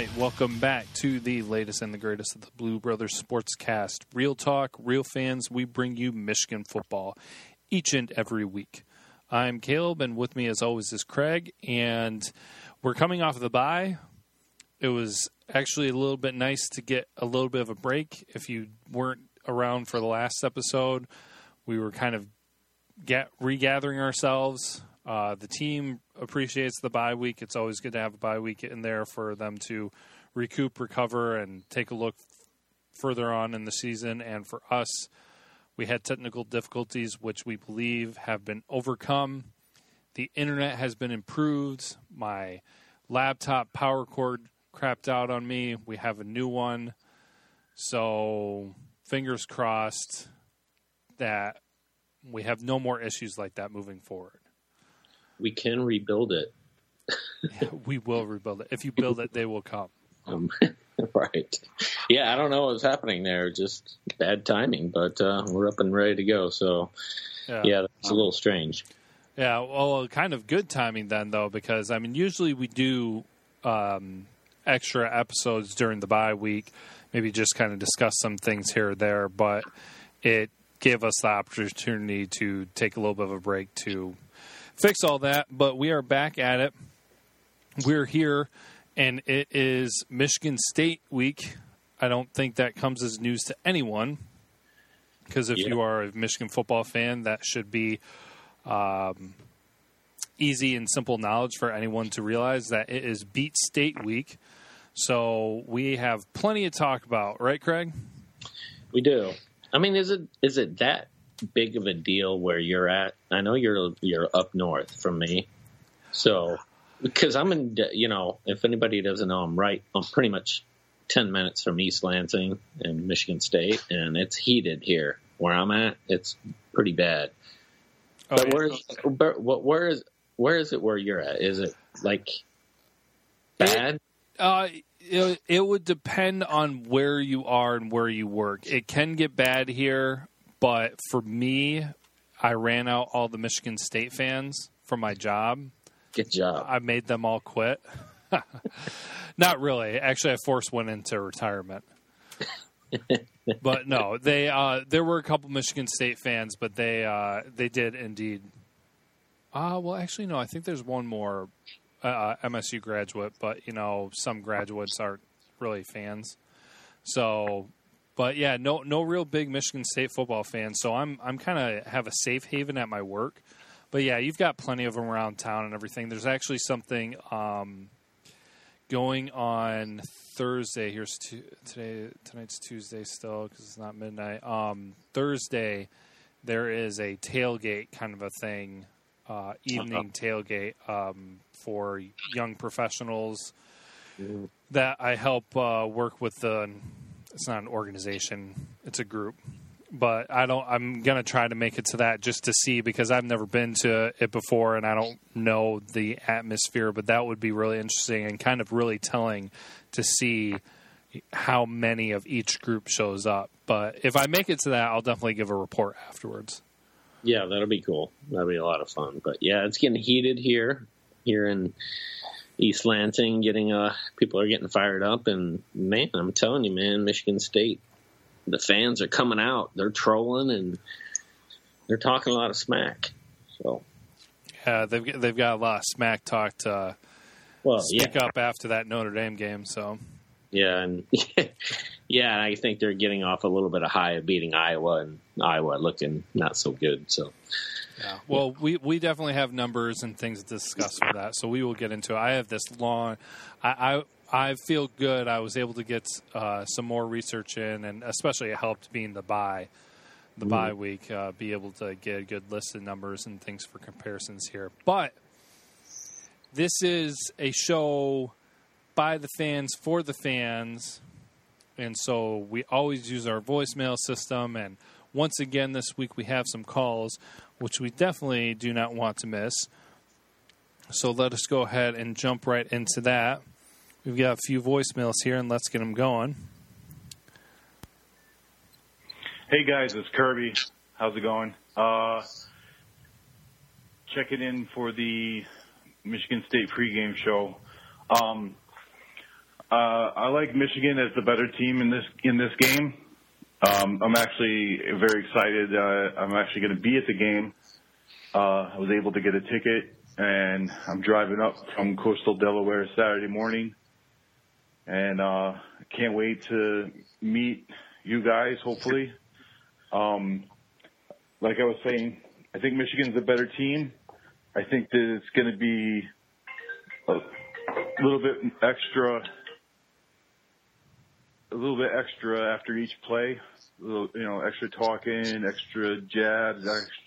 right, welcome back to the latest and the greatest of the Blue Brothers Sportscast. Real talk, real fans. We bring you Michigan football each and every week. I'm Caleb, and with me, as always, is Craig. And we're coming off of the bye. It was actually a little bit nice to get a little bit of a break. If you weren't around for the last episode, we were kind of get regathering ourselves. Uh, the team appreciates the bye week. It's always good to have a bye week in there for them to recoup, recover, and take a look further on in the season. And for us, we had technical difficulties, which we believe have been overcome. The internet has been improved. My laptop power cord crapped out on me. We have a new one. So, fingers crossed that we have no more issues like that moving forward. We can rebuild it. we will rebuild it. If you build it, they will come. Um, right. Yeah, I don't know what's happening there. Just bad timing, but uh, we're up and ready to go. So, yeah, yeah that's a little strange. Yeah, well, kind of good timing then, though, because I mean, usually we do um, extra episodes during the bye week, maybe just kind of discuss some things here or there, but it gave us the opportunity to take a little bit of a break to fix all that. But we are back at it. We're here, and it is Michigan State week. I don't think that comes as news to anyone because if yeah. you are a Michigan football fan, that should be um, easy and simple knowledge for anyone to realize that it is Beat State week. So we have plenty to talk about, right, Craig? We do. I mean, is it is it that big of a deal where you're at? I know you're you're up north from me, so because I'm in, you know, if anybody doesn't know, I'm right. I'm pretty much ten minutes from East Lansing and Michigan State, and it's heated here where I'm at. It's pretty bad. Oh, but yeah. where's where, where is where is it where you're at? Is it like bad? It, uh, it, it would depend on where you are and where you work. It can get bad here, but for me, I ran out all the Michigan State fans from my job. Good job. I made them all quit. Not really. Actually, I forced one into retirement. but no, they uh, there were a couple Michigan State fans, but they uh, they did indeed. Uh, well, actually, no. I think there's one more uh, MSU graduate, but you know some graduates aren't really fans. So, but yeah, no no real big Michigan State football fans. So I'm I'm kind of have a safe haven at my work. But yeah, you've got plenty of them around town and everything. There's actually something um, going on Thursday. Here's t- today. Tonight's Tuesday still because it's not midnight. Um, Thursday, there is a tailgate kind of a thing, uh, evening uh-huh. tailgate um, for young professionals mm. that I help uh, work with. The, it's not an organization; it's a group. But I don't. I'm gonna try to make it to that just to see because I've never been to it before and I don't know the atmosphere. But that would be really interesting and kind of really telling to see how many of each group shows up. But if I make it to that, I'll definitely give a report afterwards. Yeah, that'll be cool. That'll be a lot of fun. But yeah, it's getting heated here here in East Lansing. Getting uh, people are getting fired up, and man, I'm telling you, man, Michigan State, the fans are coming out. They're trolling and they're talking a lot of smack. So yeah, they've they've got a lot of smack talk to well, speak yeah. up after that Notre Dame game. So yeah, and yeah, I think they're getting off a little bit of high of beating Iowa and Iowa looking not so good. So yeah. Well, we, we definitely have numbers and things to discuss for that, so we will get into it. I have this long. I I, I feel good. I was able to get uh, some more research in, and especially it helped being the bye, the mm. bye week, uh, be able to get a good list of numbers and things for comparisons here. But this is a show by the fans for the fans, and so we always use our voicemail system and once again, this week we have some calls, which we definitely do not want to miss. So let us go ahead and jump right into that. We've got a few voicemails here, and let's get them going. Hey guys, it's Kirby. How's it going? Uh, checking in for the Michigan State pregame show. Um, Uh, I like Michigan as the better team in this in this game. Um, I'm actually very excited. Uh, I'm actually going to be at the game. Uh, I was able to get a ticket, and I'm driving up from coastal Delaware Saturday morning, and uh, can't wait to meet you guys. Hopefully, um, like I was saying, I think Michigan's a better team. I think that it's going to be a little bit extra, a little bit extra after each play. A little, you know, extra talking, extra jabs,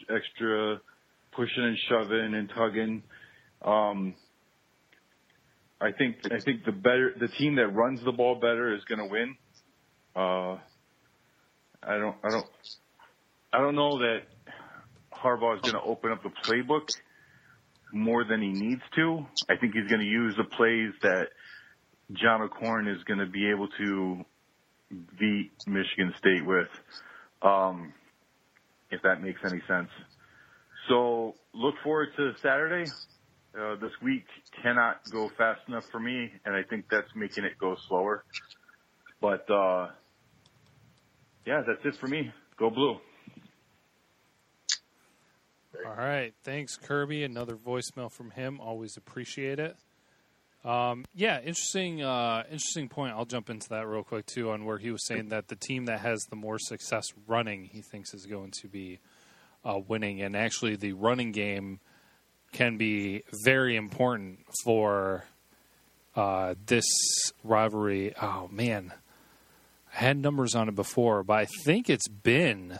extra pushing and shoving and tugging. Um, I think I think the better the team that runs the ball better is going to win. Uh, I don't I don't I don't know that Harbaugh is going to open up the playbook more than he needs to. I think he's going to use the plays that John O'Korn is going to be able to beat Michigan State with, um, if that makes any sense. So look forward to Saturday. Uh, this week cannot go fast enough for me, and I think that's making it go slower. But uh, yeah, that's it for me. Go blue. All right. Thanks, Kirby. Another voicemail from him. Always appreciate it. Um, yeah, interesting. Uh, interesting point. I'll jump into that real quick too, on where he was saying that the team that has the more success running, he thinks, is going to be uh, winning, and actually, the running game can be very important for uh, this rivalry. Oh man, I had numbers on it before, but I think it's been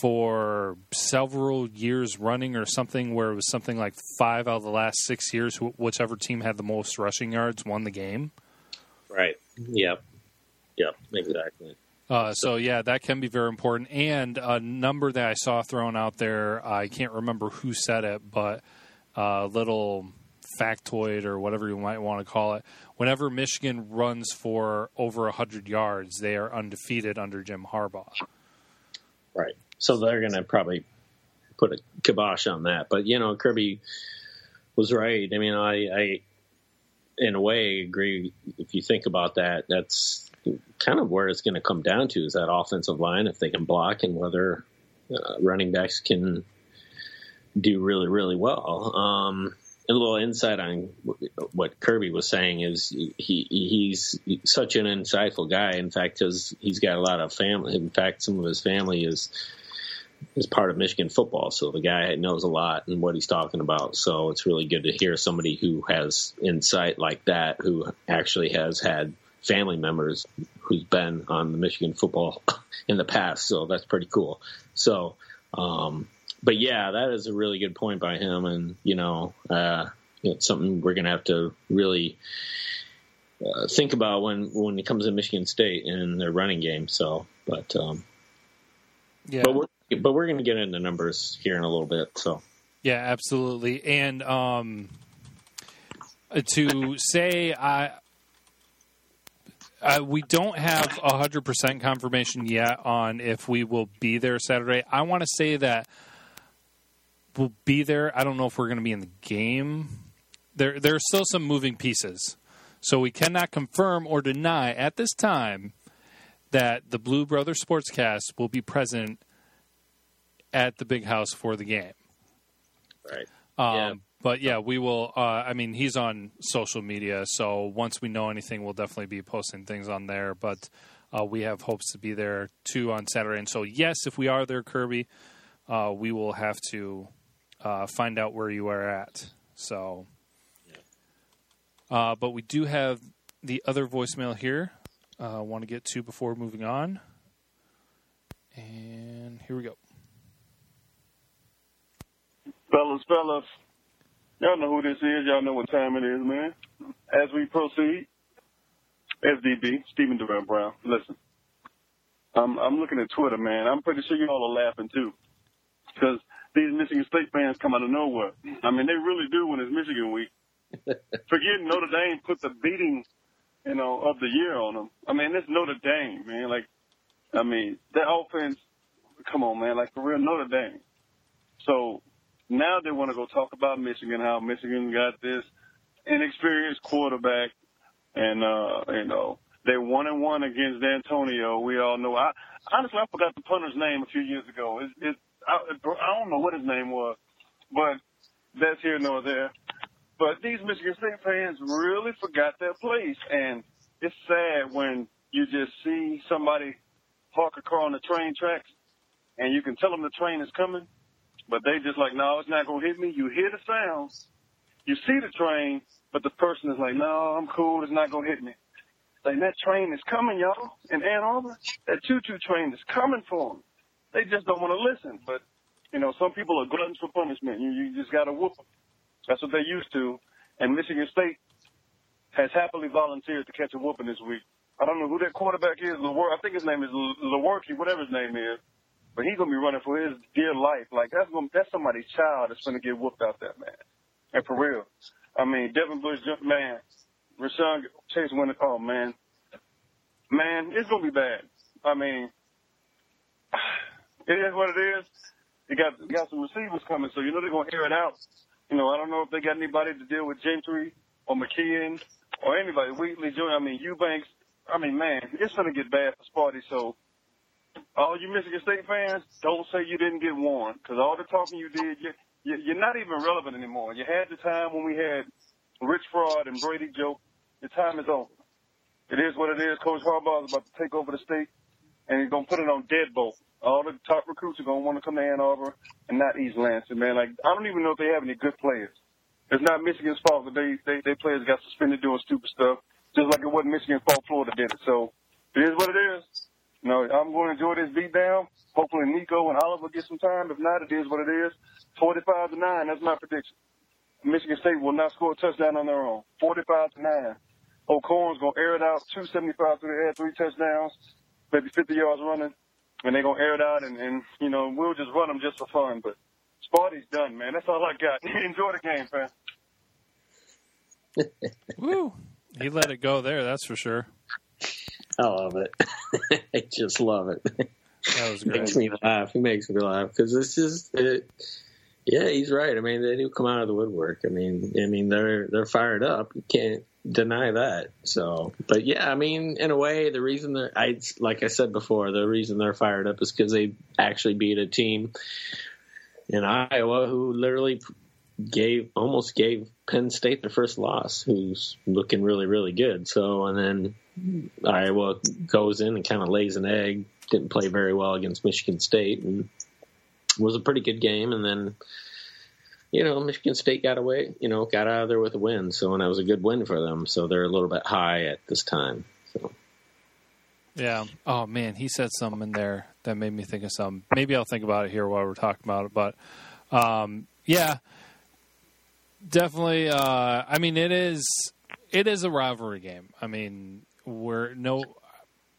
for several years running or something where it was something like five out of the last six years, whichever team had the most rushing yards won the game. Right. Yep. Yep. Exactly. Uh, so yeah, that can be very important. And a number that I saw thrown out there, I can't remember who said it, but a little factoid or whatever you might want to call it. Whenever Michigan runs for over hundred yards, they are undefeated under Jim Harbaugh. Right. So they're going to probably put a kibosh on that. But you know, Kirby was right. I mean, I, I in a way agree. If you think about that, that's kind of where it's going to come down to is that offensive line if they can block and whether uh, running backs can do really really well. Um, a little insight on what Kirby was saying is he he's such an insightful guy. In fact, because he's got a lot of family. In fact, some of his family is is part of Michigan football, so the guy knows a lot and what he's talking about. So it's really good to hear somebody who has insight like that, who actually has had family members who's been on the Michigan football in the past. So that's pretty cool. So, um, but yeah, that is a really good point by him, and you know, uh, it's something we're gonna have to really. Uh, think about when when it comes to Michigan State and their running game. So, but um, yeah, but we're but we're going to get into numbers here in a little bit. So yeah, absolutely. And um, to say I. Uh, we don't have 100% confirmation yet on if we will be there Saturday. I want to say that we'll be there. I don't know if we're going to be in the game. There, there are still some moving pieces. So we cannot confirm or deny at this time that the Blue Brother Sportscast will be present at the big house for the game. Right. Um, yeah. But yeah, we will. Uh, I mean, he's on social media, so once we know anything, we'll definitely be posting things on there. But uh, we have hopes to be there too on Saturday. And so, yes, if we are there, Kirby, uh, we will have to uh, find out where you are at. So, uh, but we do have the other voicemail here. I uh, want to get to before moving on. And here we go. Fellas, fellas, y'all know who this is. Y'all know what time it is, man. As we proceed, SDB, Stephen Durant Brown. Listen, I'm I'm looking at Twitter, man. I'm pretty sure you all are laughing too, because these Michigan State fans come out of nowhere. I mean, they really do when it's Michigan week. Forgetting Notre Dame put the beating, you know, of the year on them. I mean, it's Notre Dame, man. Like, I mean, that offense. Come on, man. Like for real, Notre Dame. So now they want to go talk about Michigan, how Michigan got this inexperienced quarterback and uh, you know they're one and one against Dantonio. We all know. I honestly I forgot the punter's name a few years ago. It, it, I, I don't know what his name was, but that's here nor there. But these Michigan State fans really forgot their place, and it's sad when you just see somebody park a car on the train tracks, and you can tell them the train is coming, but they just like, no, it's not gonna hit me. You hear the sound, you see the train, but the person is like, no, I'm cool. It's not gonna hit me. Like that train is coming, y'all, in Ann Arbor. That choo-choo train is coming for them. They just don't want to listen. But you know, some people are gluttons for punishment. You, you just got to whoop them. That's what they used to. And Michigan State has happily volunteered to catch a whooping this week. I don't know who that quarterback is. I think his name is Lewerke, whatever his name is. But he's gonna be running for his dear life. Like that's gonna, that's somebody's child that's gonna get whooped out there, man. And for real. I mean, Devin Bush, man, Rashawn Chase winning. Oh man, man, it's gonna be bad. I mean, it is what it is. You got you got some receivers coming, so you know they're gonna air it out. You know, I don't know if they got anybody to deal with Gentry or McKeon or anybody. Wheatley, Jr. I mean, Eubanks. I mean, man, it's gonna get bad for Sparty. So, all you Michigan State fans, don't say you didn't get warned, because all the talking you did, you, you, you're not even relevant anymore. You had the time when we had Rich Fraud and Brady Joke. Your time is over. It is what it is. Coach Harbaugh is about to take over the state, and he's gonna put it on deadbolt. All the top recruits are gonna want to come to Ann Arbor and not East Lansing, man. Like I don't even know if they have any good players. It's not Michigan's fault that they they, they players got suspended doing stupid stuff, just like it wasn't Michigan's fault Florida did it. So it is what it is. You know, I'm going to enjoy this beat down. Hopefully Nico and Oliver get some time. If not, it is what it is. 45 to 9. That's my prediction. Michigan State will not score a touchdown on their own. 45 to 9. O'Korn's going to air it out. 275 through the air, three touchdowns, maybe 50 yards running. And they're going to air it out, and, and, you know, we'll just run them just for fun. But Sparty's done, man. That's all I got. Enjoy the game, fam. Woo. He let it go there, that's for sure. I love it. I just love it. That was great. makes me laugh. He makes me laugh because it's just, it, yeah, he's right. I mean, they do come out of the woodwork. I mean, I mean, they're they're fired up. You can't deny that. So, but yeah, I mean, in a way, the reason they're, I like I said before, the reason they're fired up is because they actually beat a team in Iowa who literally gave almost gave Penn State their first loss, who's looking really really good. So, and then Iowa goes in and kind of lays an egg. Didn't play very well against Michigan State, and was a pretty good game. And then, you know, Michigan State got away, you know, got out of there with a win. So, and that was a good win for them. So they're a little bit high at this time. So. Yeah. Oh man, he said something in there that made me think of something. Maybe I'll think about it here while we're talking about it. But um, yeah, definitely. Uh, I mean, it is it is a rivalry game. I mean, we're no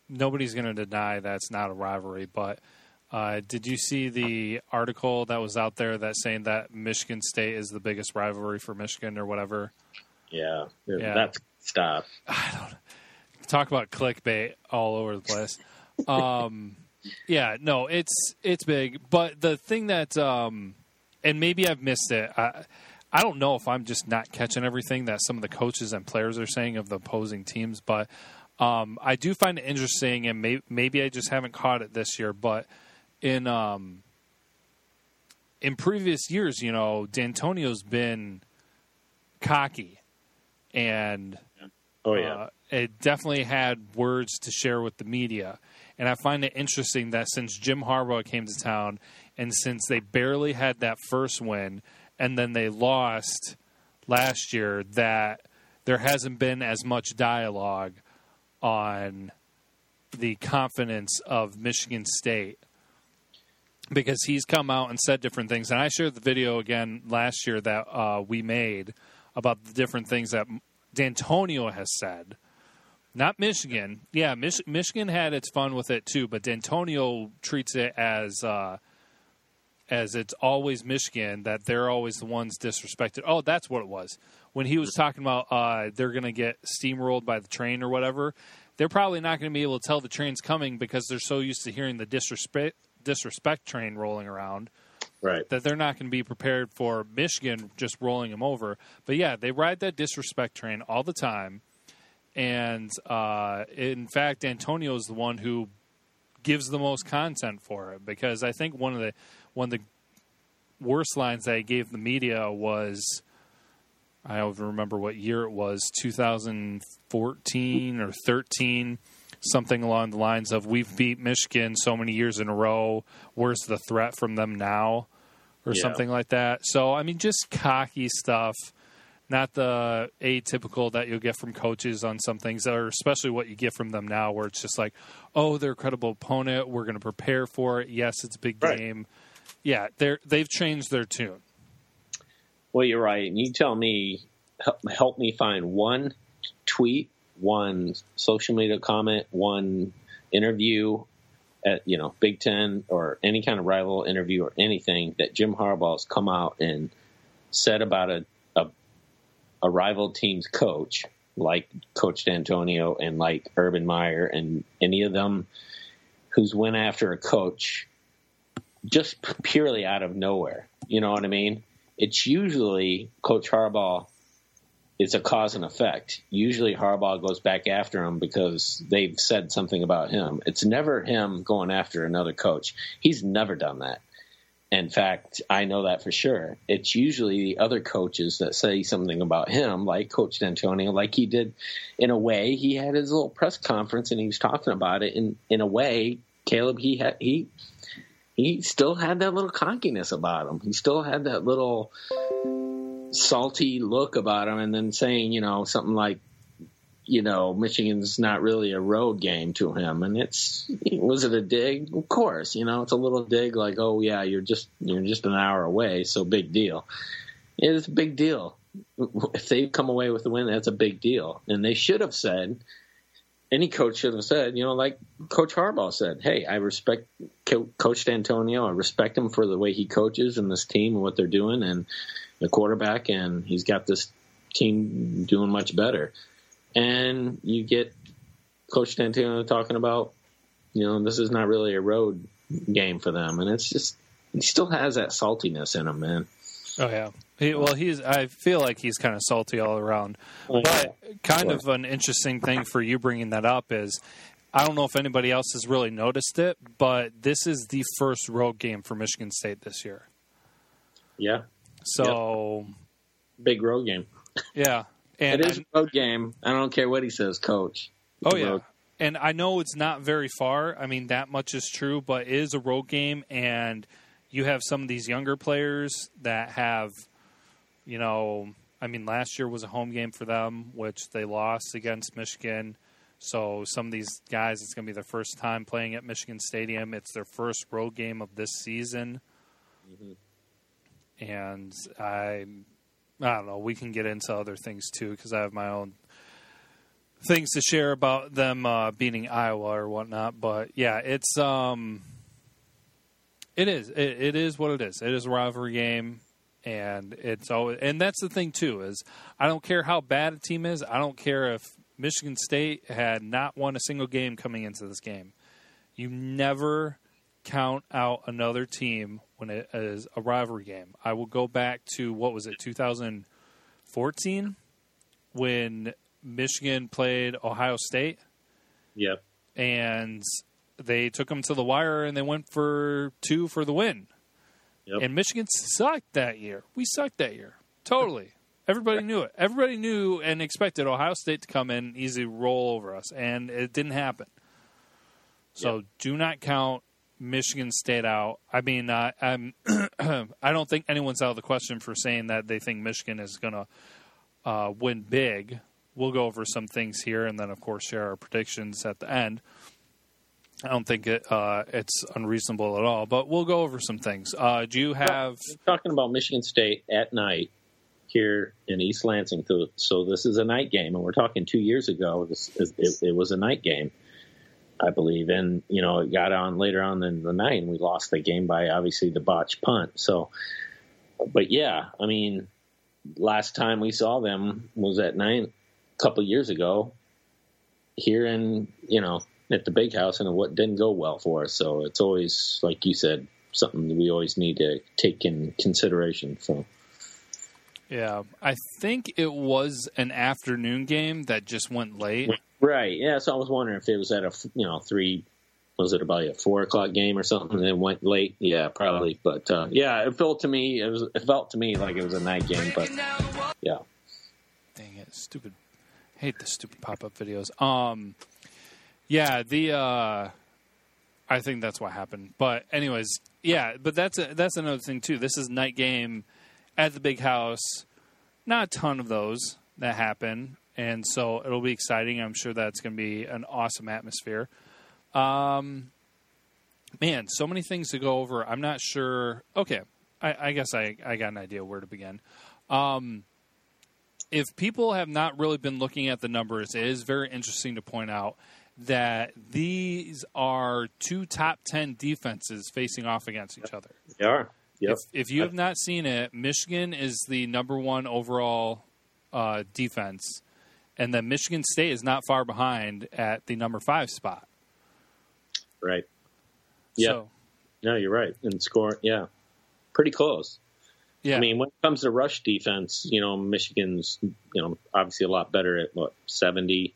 nobody's going to deny that's not a rivalry, but uh, did you see the article that was out there that saying that Michigan State is the biggest rivalry for Michigan or whatever? Yeah, yeah. that's stop. I don't talk about clickbait all over the place. Um, yeah, no, it's it's big, but the thing that um, and maybe I've missed it. I, I don't know if I'm just not catching everything that some of the coaches and players are saying of the opposing teams, but um, I do find it interesting, and may, maybe I just haven't caught it this year, but in um in previous years, you know, Dantonio's been cocky and oh yeah, uh, it definitely had words to share with the media. And I find it interesting that since Jim Harbaugh came to town and since they barely had that first win and then they lost last year that there hasn't been as much dialogue on the confidence of Michigan State because he's come out and said different things. And I shared the video again last year that uh, we made about the different things that Dantonio has said. Not Michigan. Yeah, Mich- Michigan had its fun with it too, but Dantonio treats it as uh, as it's always Michigan that they're always the ones disrespected. Oh, that's what it was when he was talking about uh, they're going to get steamrolled by the train or whatever. They're probably not going to be able to tell the train's coming because they're so used to hearing the disrespect disrespect train rolling around. Right. That they're not going to be prepared for Michigan just rolling them over. But yeah, they ride that disrespect train all the time. and uh, in fact, Dantonio is the one who gives the most content for it because I think one of the one of the worst lines that I gave the media was I don't even remember what year it was 2014 or 13 something along the lines of we've beat Michigan so many years in a row where's the threat from them now or Yeah. something like that so I mean just cocky stuff not the atypical that you'll get from coaches on some things, or especially what you get from them now, where it's just like, oh, they're a credible opponent. We're going to prepare for it. Yes, it's a big Right. game. Yeah, they're they've changed their tune. Well, you're right. And you tell me, help, help me find one tweet, one social media comment, one interview at, you know, Big Ten or any kind of rival interview or anything that Jim Harbaugh's come out and said about a, a, a rival team's coach, like Coach Dantonio and like Urban Meyer and any of them who's went after a coach just purely out of nowhere. You know what I mean? it's usually Coach Harbaugh it's a cause and effect. Usually Harbaugh goes back after him because they've said something about him. It's never him going after another coach. He's never done that. In fact, I know that for sure. It's usually the other coaches that say something about him, like Coach Dantonio, like he did in a way. He had his little press conference and he was talking about it. In in a way, Caleb, he had he he still had that little cockiness about him. He still had that little salty look about him, and then saying, you know, something like, you know, Michigan's not really a road game to him, and it's was it a dig? Of course, you know, it's a little dig, like, oh yeah, you're just you're just an hour away, so big deal. It's a big deal. If they come away with the win, that's a big deal, and they should have said any coach should have said, you know, like Coach Harbaugh said, "Hey, I respect Co- Coach Dantonio. I respect him for the way he coaches and this team and what they're doing, and the quarterback, and he's got this team doing much better." And you get Coach Dantonio talking about, you know, this is not really a road game for them, and it's just he still has that saltiness in him, man. Oh yeah. He, well, he's. I feel like he's kind of salty all around. Oh, But kind of an interesting thing for you bringing that up is, I don't know if anybody else has really noticed it, but this is the first road game for Michigan State this year. Yeah, So big road game. yeah, and it is a road game. I don't care what he says, Coach. It's Oh yeah. road- And I know it's not very far. I mean, that much is true, but it is a road game and you have some of these younger players that have you know, I mean last year was a home game for them which they lost against Michigan. So some of these guys it's going to be their first time playing at Michigan Stadium. It's their first road game of this season. And I I don't know, we can get into other things too because I have my own things to share about them uh, beating Iowa or whatnot. But yeah, it's um, it is it, it is what it is. It is a rivalry game, and it's always and that's the thing too is I don't care how bad a team is. I don't care if Michigan State had not won a single game coming into this game. You never count out another team when it is a rivalry game. I will go back to what was it 2014 when Michigan played Ohio State Yep. and they took them to the wire and they went for two for the win. Yep. And Michigan sucked that year. We sucked that year. Totally. Everybody knew it. Everybody knew and expected Ohio State to come in and easily roll over us, and it didn't happen. So Yep. do not count Michigan State out. I mean, uh, I'm, I don't think anyone's out of the question for saying that they think Michigan is going to uh, win big. We'll go over some things here, and then of course share our predictions at the end. I don't think it, uh, it's unreasonable at all, but we'll go over some things. Uh, do you have? We're talking about Michigan State at night here in East Lansing. So, so this is a night game, and we're talking two years ago. This is, it, it was a night game, I believe, and you know it got on later on in the night, and we lost the game by obviously the botch punt. So, but yeah, I mean, last time we saw them was at nine a couple years ago here in you know at the big house, and what didn't go well for us. So it's always like you said something that we always need to take in consideration. So Yeah, I think it was an afternoon game that just went late. Right. Yeah. So I was wondering if it was at a you know three. Was it about a four o'clock game or something? It went late. Yeah, probably. But uh, yeah, it felt to me it was it felt to me like it was a night game. But yeah. Dang it, stupid! hate the stupid pop up videos. Um, yeah, the uh, I think that's what happened. But anyways, yeah, but that's a, that's another thing too. This is night game at the big house. Not a ton of those that happen, and so it'll be exciting. I'm sure that's going to be an awesome atmosphere. Um, man, so many things to go over. I'm not sure. Okay, I, I guess I, I got an idea where to begin. Um, if people have not really been looking at the numbers, it is very interesting to point out that these are two top 10 defenses facing off against each other. They are. Yep. If, if you have not seen it, Michigan is the number one overall uh, defense, and then Michigan State is not far behind at the number five spot. Right. Yeah. So, no, you're right. And score, yeah, pretty close. yeah. I mean, when it comes to rush defense, you know, Michigan's, you know, obviously a lot better at what seventy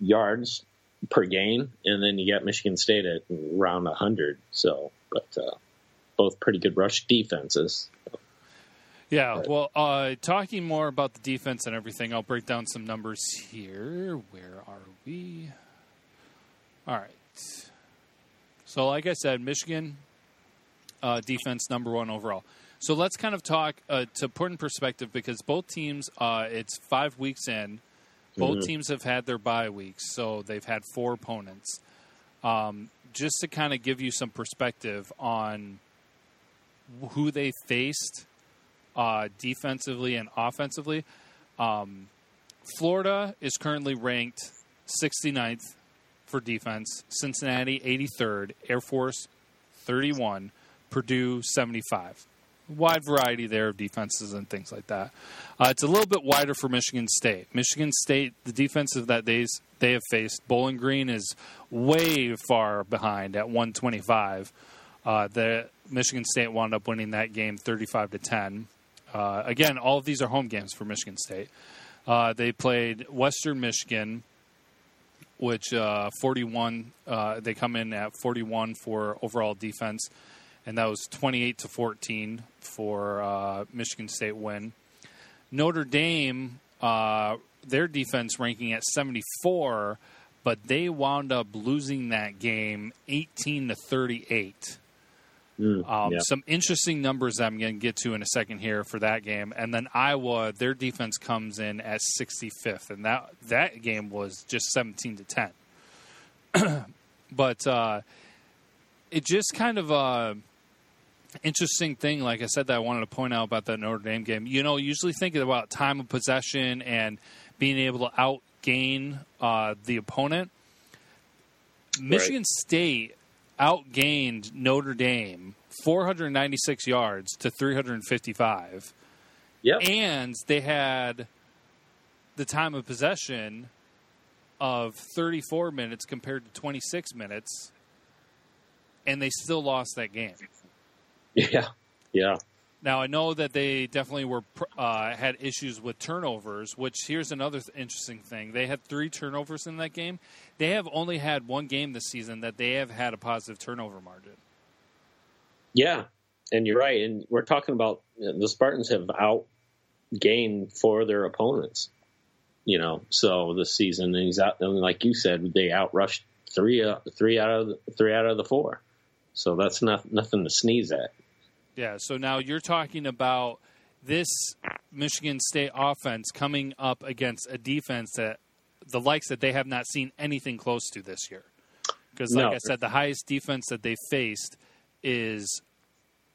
yards per game, and then you got Michigan State at around hundred. So, but uh, both pretty good rush defenses. Yeah, well, uh, talking more about the defense and everything, I'll break down some numbers here. Where are we? All right. So, like I said, Michigan uh, defense number one overall. So let's kind of talk uh, to put in perspective because both teams, uh, it's five weeks in. Both Mhm. teams have had their bye weeks, so they've had four opponents. Um, just to kind of give you some perspective on who they faced uh, defensively and offensively. Um, Florida is currently ranked 69th for defense, Cincinnati 83rd, Air Force 31, Purdue 75. Wide variety there of defenses and things like that. Uh, it's a little bit wider for Michigan State. Michigan State, the defensive that they they have faced, Bowling Green is way far behind at 125. Uh, the Michigan State wound up winning that game 35 to 10. Uh, again, all of these are home games for Michigan State. Uh, they played Western Michigan, which uh, 41. Uh, they come in at 41 for overall defense, and that was 28 to 14 for uh, Michigan State win. Notre Dame, uh, their defense ranking at 74, but they wound up losing that game 18 to 38. Mm, Um, yeah. Some interesting numbers that I'm going to get to in a second here for that game, and then Iowa, their defense comes in at 65th, and that that game was just 17 to 10. but uh, it just kind of a interesting thing, like I said, that I wanted to point out about that Notre Dame game. You know, usually thinking about time of possession and being able to outgain uh, the opponent. Michigan State outgained Notre Dame 496 yards to 355, Yep. and they had the time of possession of 34 minutes compared to 26 minutes, and they still lost that game. Yeah. Yeah. Now I know that they definitely were uh, had issues with turnovers. Which here's another th- interesting thing: they had three turnovers in that game. They have only had one game this season that they have had a positive turnover margin. Yeah, and you're right. And we're talking about uh, the Spartans have outgained for their opponents. You know, so this season, and out. And like you said, they outrushed three, uh, three out of the, three out of the four. So that's not nothing to sneeze at. Yeah. So now you're talking about this Michigan State offense coming up against a defense that the likes that they have not seen anything close to this year. Because, like No. I said, the highest defense that they faced is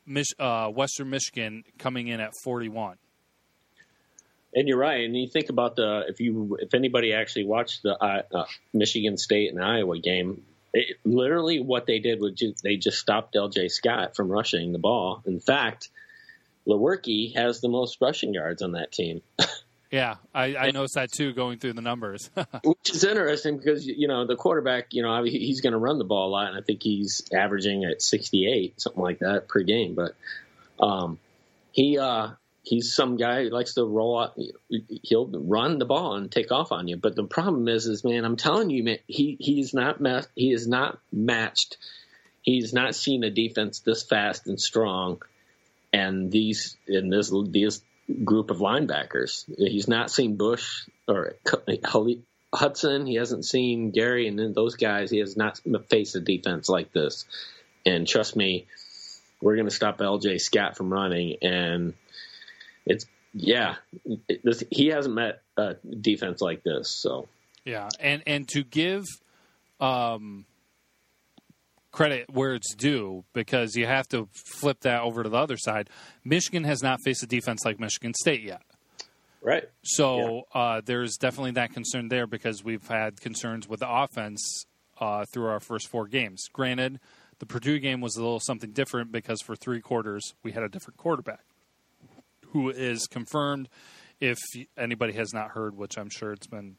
Mich- uh, Western Michigan coming in at 41. And you're right. And you think about the if you if anybody actually watched the uh, uh, Michigan State and Iowa game, it, literally what they did was just, they just stopped L.J. Scott from rushing the ball. In fact, Lewerke has the most rushing yards on that team, Yeah, I, I noticed that too going through the numbers. which is interesting because you know the quarterback, you know, he's going to run the ball a lot, and I think he's averaging at 68, something like that per game. But um, he uh, he's some guy who likes to roll out. He'll run the ball and take off on you. But the problem is, is man, I'm telling you, man, he he's not he is not matched. He's not seen a defense this fast and strong, and these in this these group of linebackers. He's not seen Bush or Hudson. He hasn't seen Gary, and then those guys. He has not faced a defense like this. And trust me, we're going to stop LJ Scott from running, and it's yeah, this, he hasn't met a defense like this. So yeah, and and to give um, credit where it's due, because you have to flip that over to the other side. Michigan has not faced a defense like Michigan State yet. Right. So yeah. uh, there's definitely that concern there because we've had concerns with the offense uh, through our first four games. Granted, the Purdue game was a little something different because for three quarters we had a different quarterback who is confirmed. If anybody has not heard, which I'm sure it's been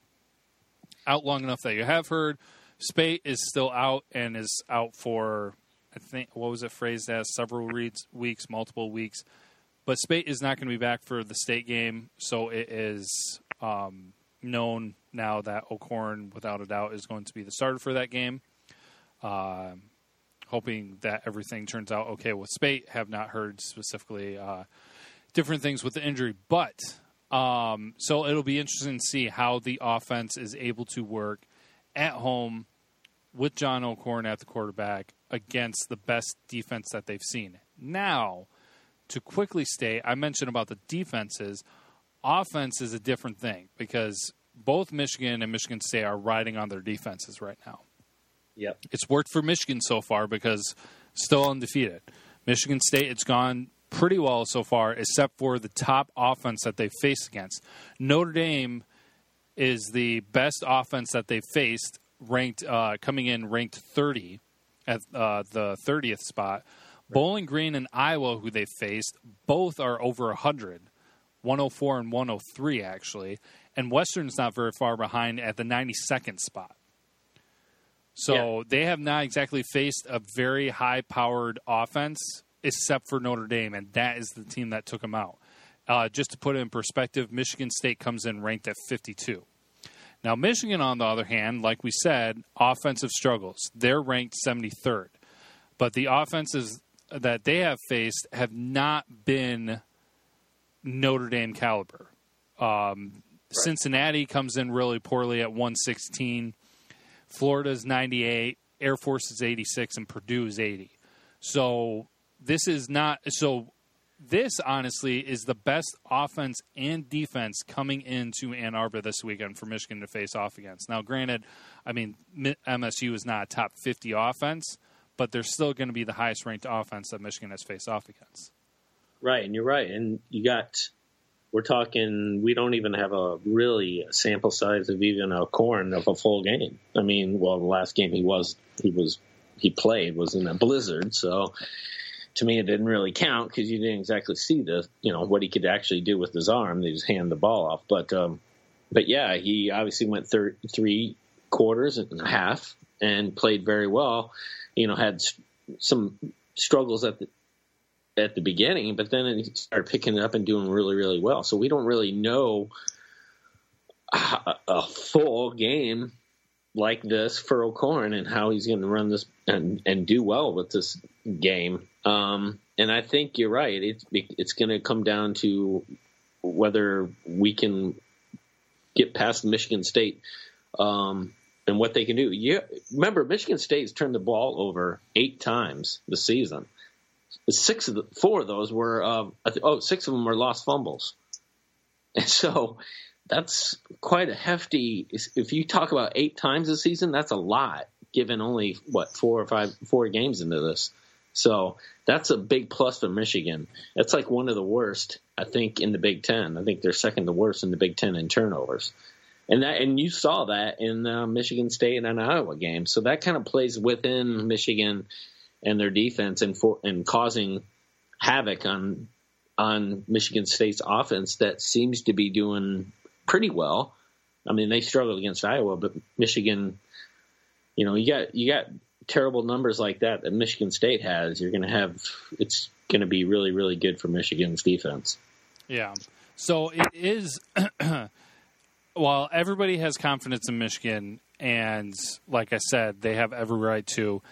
out long enough that you have heard, Speight is still out and is out for I think what was it phrased as several weeks, multiple weeks. But Speight is not going to be back for the state game, so it is um, known now that O'Korn, without a doubt, is going to be the starter for that game. Uh, hoping that everything turns out okay with Speight. Have not heard specifically uh, different things with the injury, but um, so it'll be interesting to see how the offense is able to work at home with John O'Korn at the quarterback against the best defense that they've seen. Now, to quickly state, I mentioned about the defenses. Offense is a different thing because both Michigan and Michigan State are riding on their defenses right now. Yep. It's worked for Michigan so far because still undefeated. Michigan State, it's gone pretty well so far, except for the top offense that they've faced against. Notre Dame is the best offense that they've faced, ranked uh, coming in ranked 30 at uh, the 30th spot. Bowling Green and Iowa, who they faced, both are over 100, 104 and 103 actually, and Western's not very far behind at the 92nd spot. So yeah. they have not exactly faced a very high powered offense, except for Notre Dame, and that is the team that took them out. Uh, just to put it in perspective, Michigan State comes in ranked at 52. Now, Michigan, on the other hand, like we said, offensive struggles. They're ranked 73rd. But the offenses that they have faced have not been Notre Dame caliber. Um, right. Cincinnati comes in really poorly at 116. Florida's 98, Air Force is 86, and Purdue is 80. So this is not so. This honestly is the best offense and defense coming into Ann Arbor this weekend for Michigan to face off against. Now, granted, I mean MSU is not a top 50 offense, but they're still going to be the highest ranked offense that Michigan has faced off against. Right, and you're right, and you got we're talking we don't even have a really sample size of even O'Korn of a full game. I mean, well, the last game he was he was he played was in a blizzard, so to me it didn't really count because you didn't exactly see the you know what he could actually do with his arm. They just hand the ball off, but um, but yeah, he obviously went thir- three quarters and a half and played very well. You know, had some struggles at the at the beginning, but then he started picking it up and doing really, really well. So we don't really know a, a full game like this for O'Korn and how he's going to run this and, and do well with this game. Um, and I think you're right. It's it's going to come down to whether we can get past Michigan State um, and what they can do. Yeah, remember Michigan State's turned the ball over eight times this season six of the four of those were uh, oh six of them were lost fumbles, and so that's quite a hefty. If you talk about eight times a season, that's a lot. Given only what four or five four games into this, so that's a big plus for Michigan. That's like one of the worst, I think, in the Big Ten. I think they're second to worst in the Big Ten in turnovers. And that, and you saw that in the Michigan State and an Iowa game. So that kind of plays within Michigan and their defense and for and causing havoc on on Michigan State's offense that seems to be doing pretty well. I mean, they struggled against Iowa, but Michigan, you know, you got you got terrible numbers like that that Michigan State has. You're going to have it's going to be really really good for Michigan's defense. Yeah. So it is. while everybody has confidence in Michigan, and like I said, they have every right to.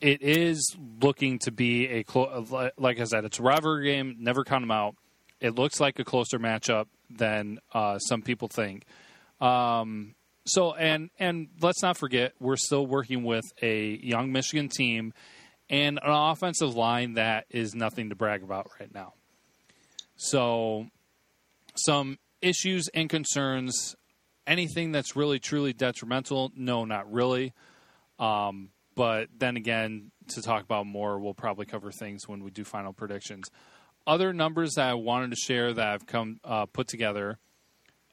It is looking to be a like I said, it's a rivalry game. Never count them out. It looks like a closer matchup than uh, some people think. Um, so and and let's not forget, we're still working with a young Michigan team and an offensive line that is nothing to brag about right now. So some issues and concerns. Anything that's really truly detrimental? No, not really. Um, but then again, to talk about more, we'll probably cover things when we do final predictions. Other numbers that I wanted to share that I've come uh, put together,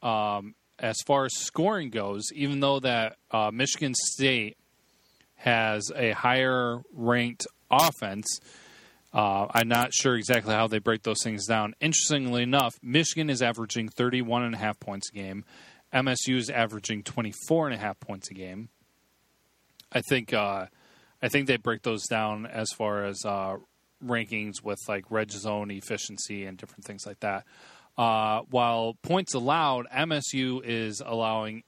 um, as far as scoring goes, even though that uh, Michigan State has a higher ranked offense, uh, I'm not sure exactly how they break those things down. Interestingly enough, Michigan is averaging 31 and a half points a game. MSU is averaging 24 and a half points a game. I think uh, I think they break those down as far as uh, rankings with like red zone efficiency and different things like that. Uh, while points allowed, MSU is allowing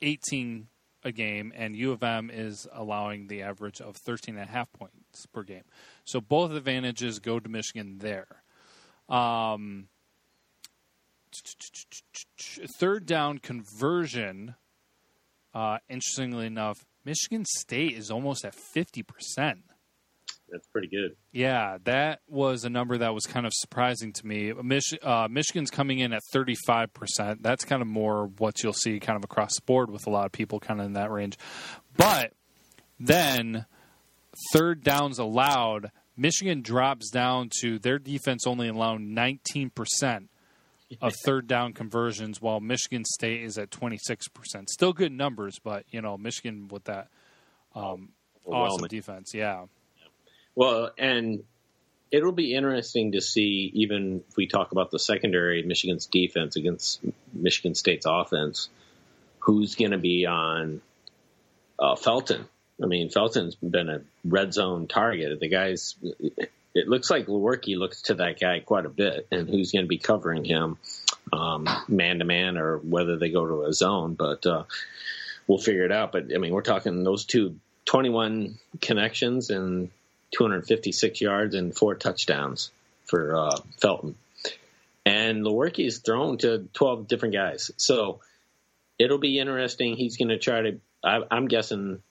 18 a game, and U of M is allowing the average of 13 and a half points per game. So both advantages go to Michigan there. Um, third down conversion. Uh, interestingly enough, Michigan State is almost at fifty percent. That's pretty good. Yeah, that was a number that was kind of surprising to me. Mich- uh, Michigan's coming in at thirty five percent. That's kind of more what you'll see kind of across the board with a lot of people kind of in that range. But then third downs allowed, Michigan drops down to their defense only allowing 19% of third down conversions, while Michigan State is at 26%. Still good numbers, but, you know, Michigan with that um, awesome defense. Yeah. Well, and it'll be interesting to see, even if we talk about the secondary, Michigan's defense against Michigan State's offense, who's going to be on uh, Felton I mean, Felton's been a red zone target. The guy's, it looks like Lewerke looks to that guy quite a bit, and who's going to be covering him man to man or whether they go to a zone. But uh, we'll figure it out. But I mean, we're talking those two 21 connections and 256 yards and four touchdowns for uh, Felton. And Lewerke's thrown to 12 different guys. So it'll be interesting. He's going to try to, I, I'm guessing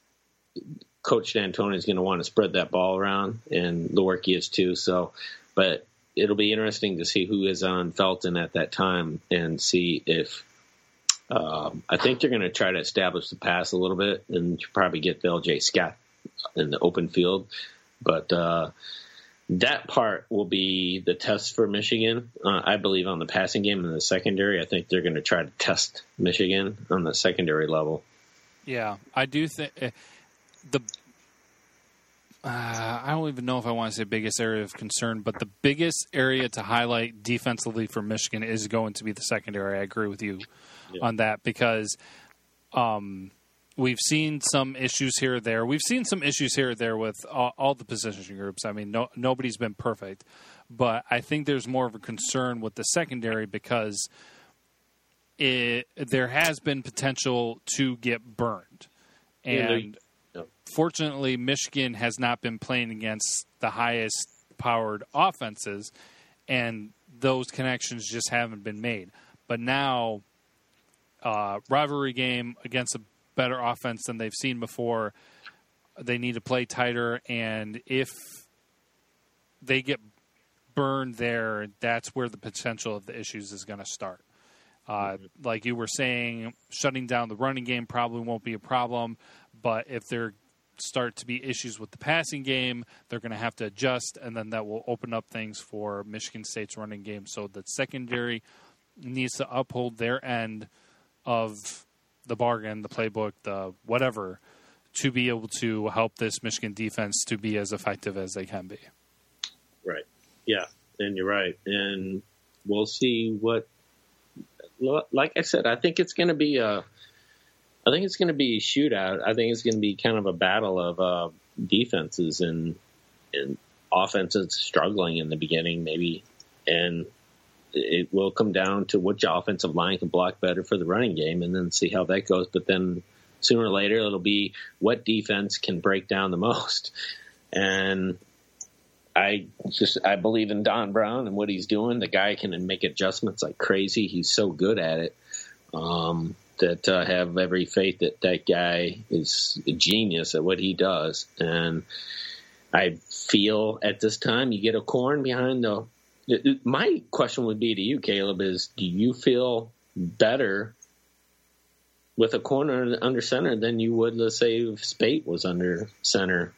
Coach Dantonio is going to want to spread that ball around, and Lewerke is too. So, but it'll be interesting to see who is on Felton at that time and see if. Um, I think they're going to try to establish the pass a little bit and probably get LJ Scott in the open field, but uh, that part will be the test for Michigan. Uh, I believe on the passing game in the secondary. I think they're going to try to test Michigan on the secondary level. Yeah, I do think eh, the uh, I don't even know if I want to say biggest area of concern, but the biggest area to highlight defensively for Michigan is going to be the secondary. I agree with you yeah. on that because um, we've seen some issues here or there. We've seen some issues here or there with all, all the position groups. I mean, no, nobody's been perfect, but I think there's more of a concern with the secondary because it, there has been potential to get burned. And fortunately, Michigan has not been playing against the highest powered offenses, and those connections just haven't been made. But now, uh, rivalry game against a better offense than they've seen before, they need to play tighter. And if they get burned there, that's where the potential of the issues is going to start. Uh, mm-hmm. Like you were saying, shutting down the running game probably won't be a problem, but if there start to be issues with the passing game, they're going to have to adjust, and then that will open up things for Michigan State's running game. So the secondary needs to uphold their end of the bargain, the playbook, the whatever, to be able to help this Michigan defense to be as effective as they can be. Right. Yeah, and you're right, and we'll see what. Like I said, I think it's going to be a I think it's going to be a shootout. I think it's going to be kind of a battle of uh, defenses and and offenses struggling in the beginning, maybe, and it will come down to which offensive line can block better for the running game, and then see how that goes. But then sooner or later, it'll be what defense can break down the most. And I just I believe in Don Brown and what he's doing. The guy can make adjustments like crazy. He's so good at it. Um, that uh, have every faith that that guy is a genius at what he does. And I feel at this time you get O'Korn behind the. My question would be to you, Caleb, is do you feel better with O'Korn under center than you would, let's say, if Speight was under center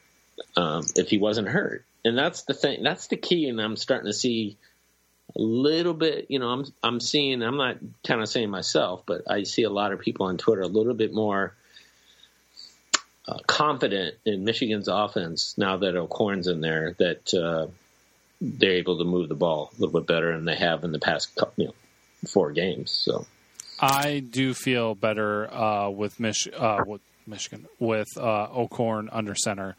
um, if he wasn't hurt? And that's the thing. That's the key. And I'm starting to see a little bit. You know, I'm I'm seeing. I'm not kind of saying myself, but I see a lot of people on Twitter a little bit more uh, confident in Michigan's offense now that O'Korn's in there. That uh, they're able to move the ball a little bit better than they have in the past, you know, four games. So. I do feel better uh, with, Mich- uh, with Michigan with uh, under center.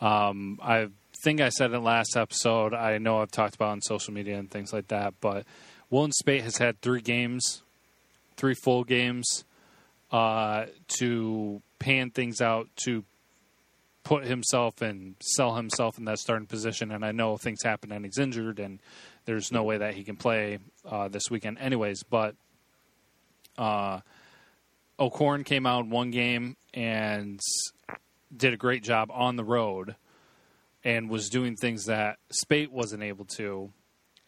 Um, I think I said in last episode. I know I've talked about on social media and things like that, but Wilton Speight has had three games, three full games, uh, to pan things out to put himself and sell himself in that starting position. And I know things happen and he's injured, and there's no way that he can play uh, this weekend, anyways. But uh, O'Korn came out one game and did a great job on the road and was doing things that Speight wasn't able to.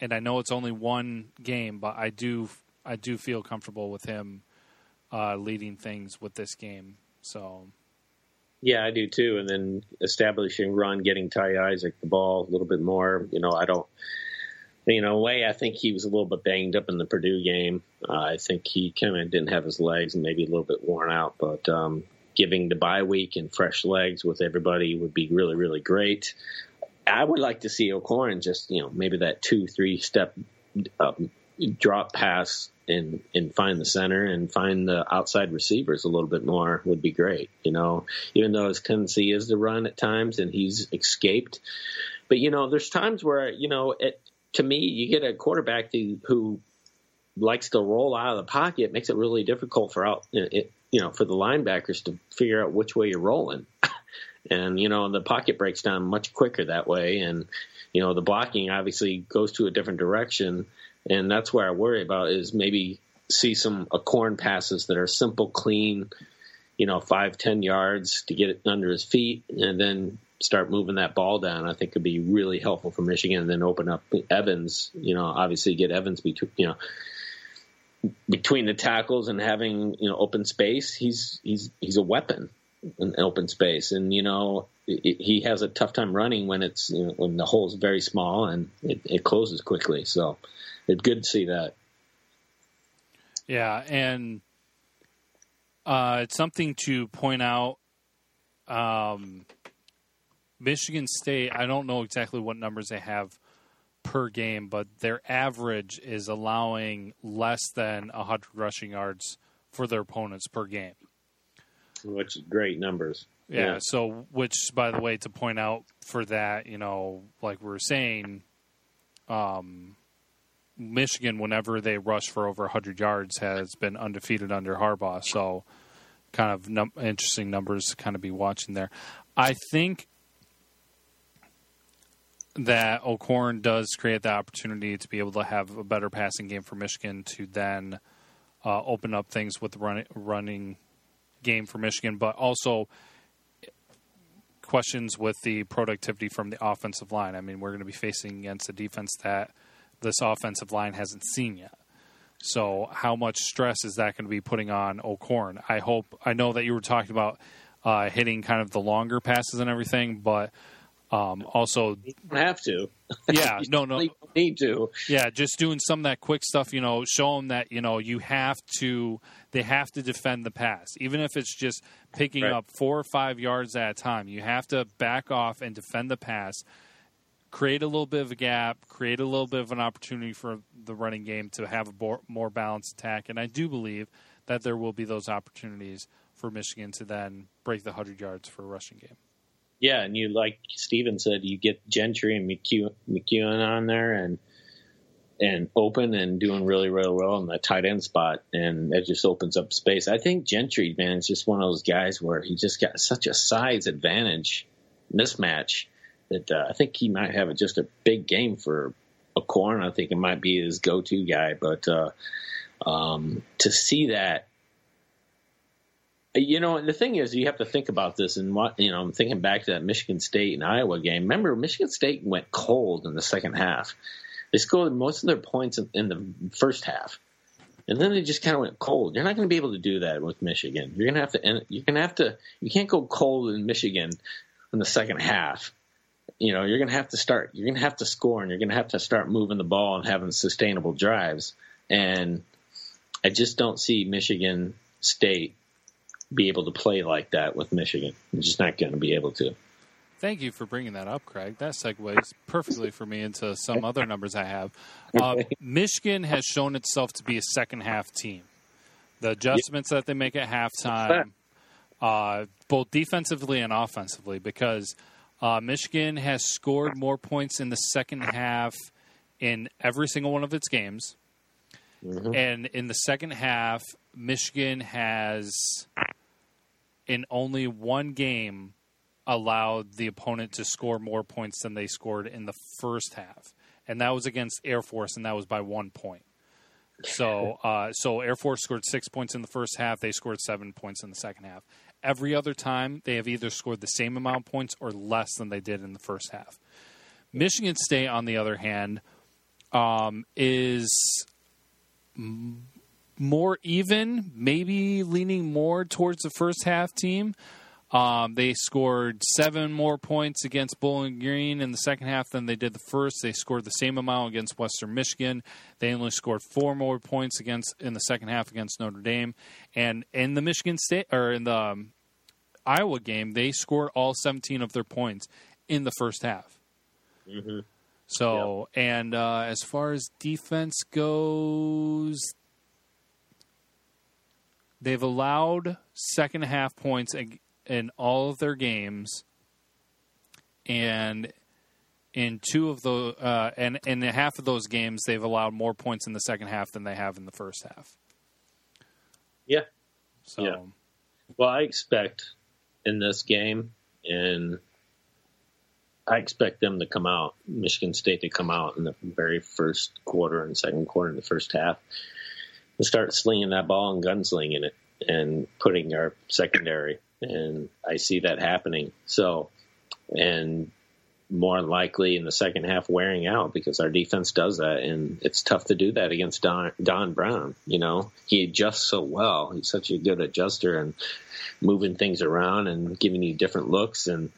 And I know it's only one game, but I do I do feel comfortable with him uh, leading things with this game. So. Yeah, I do too. And then establishing run, getting Ty Isaac the ball a little bit more. You know, I don't. You know, way I think he was a little bit banged up in the Purdue game. Uh, I think he kind of didn't have his legs and maybe a little bit worn out. But um, giving the bye week and fresh legs with everybody would be really, really great. I would like to see O'Korn just, you know, maybe that two, three step um, drop pass and and find the center and find the outside receivers a little bit more would be great. You know, even though his tendency is to run at times and he's escaped, but you know, there's times where you know, it, to me, you get a quarterback who, who likes to roll out of the pocket, it makes it really difficult for out it, you know, for the linebackers to figure out which way you're rolling. and, you know, the pocket breaks down much quicker that way. And, you know, the blocking obviously goes to a different direction. And that's where I worry about is maybe see some uh, O'Korn passes that are simple, clean, you know, five, ten yards to get it under his feet and then start moving that ball down. I think could be really helpful for Michigan and then open up Evans, you know, obviously get Evans between, you know, between the tackles and having you know open space, he's he's he's a weapon in open space, and you know he has a tough time running when it's you know, when the hole is very small and it, it closes quickly. So it's good to see that. Yeah, and uh, it's something to point out. Um, Michigan State, I don't know exactly what numbers they have per game, but their average is allowing less than 100 rushing yards for their opponents per game. Which is great numbers. Yeah, yeah, So, which, by the way, to point out for that, you know, like we were saying, um, Michigan, whenever they rush for over 100 yards, has been undefeated under Harbaugh. So, kind of num- interesting numbers to kind of be watching there. I think that O'Korn does create the opportunity to be able to have a better passing game for Michigan to then uh, open up things with the run, running game for Michigan, but also questions with the productivity from the offensive line. I mean, we're going to be facing against a defense that this offensive line hasn't seen yet. So, how much stress is that going to be putting on O'Korn? I hope. I know that you were talking about uh, hitting kind of the longer passes and everything, but um, also, have to. Yeah, no, no, need to. Yeah, just doing some of that quick stuff. You know, show them that you know you have to. They have to defend the pass, even if it's just picking right. up four or five yards at a time. You have to back off and defend the pass. Create a little bit of a gap, create a little bit of an opportunity for the running game to have a more balanced attack. And I do believe that there will be those opportunities for Michigan to then break the 100 yards for a rushing game. Yeah, and you like Steven said, you get Gentry and McKeon, on there, and and open and doing really, really well in that tight end spot, and it just opens up space. I think Gentry, man, is just one of those guys where he just got such a size advantage mismatch that uh, I think he might have a, just a big game for O'Korn. I think it might be his go-to guy, but uh, um, to see that you know, the thing is, you have to think about this, and what you know, I'm thinking back to that Michigan State and Iowa game. Remember, Michigan State went cold in the second half. They scored most of their points in, in the first half, and then they just kind of went cold. You're not going to be able to do that with Michigan. You're going to have to. You're going to have to. You can't go cold in Michigan in the second half. You know, you're going to have to start. You're going to have to score, and you're going to have to start moving the ball and having sustainable drives. And I just don't see Michigan State be able to play like that with Michigan. They're just not going to be able to. Thank you for bringing that up, Craig. That segues perfectly for me into some other numbers I have. Uh, Michigan has shown itself to be a second half team. The adjustments that they make at halftime, uh, both defensively and offensively, because uh, Michigan has scored more points in the second half in every single one of its games. Mm-hmm. And in the second half, Michigan has, in only one game, allowed the opponent to score more points than they scored in the first half, and that was against Air Force, and that was by one point. So, uh, so Air Force scored six points in the first half. They scored seven points in the second half. Every other time, they have either scored the same amount of points or less than they did in the first half. Michigan State, on the other hand, um, is more even, maybe leaning more towards the first half team. Um, they scored seven more points against Bowling Green in the second half than they did the first. They scored the same amount against Western Michigan. They only scored four more points against in the second half against Notre Dame. And in the Michigan State or in the um, Iowa game, they scored all 17 of their points in the first half. Mm-hmm. So, yep. and uh, as far as defense goes, they've allowed second half points in all of their games, and in two of the uh, and in half of those games, they've allowed more points in the second half than they have in the first half. Yeah. So. Yeah. Well, I expect in this game, and I expect them to come out, Michigan State to come out in the very first quarter and second quarter in the first half, and start slinging that ball and gunslinging it, and putting our secondary and I see that happening. So, and more likely in the second half wearing out because our defense does that, and it's tough to do that against Don Don Brown. You know, he adjusts so well. He's such a good adjuster and moving things around and giving you different looks and.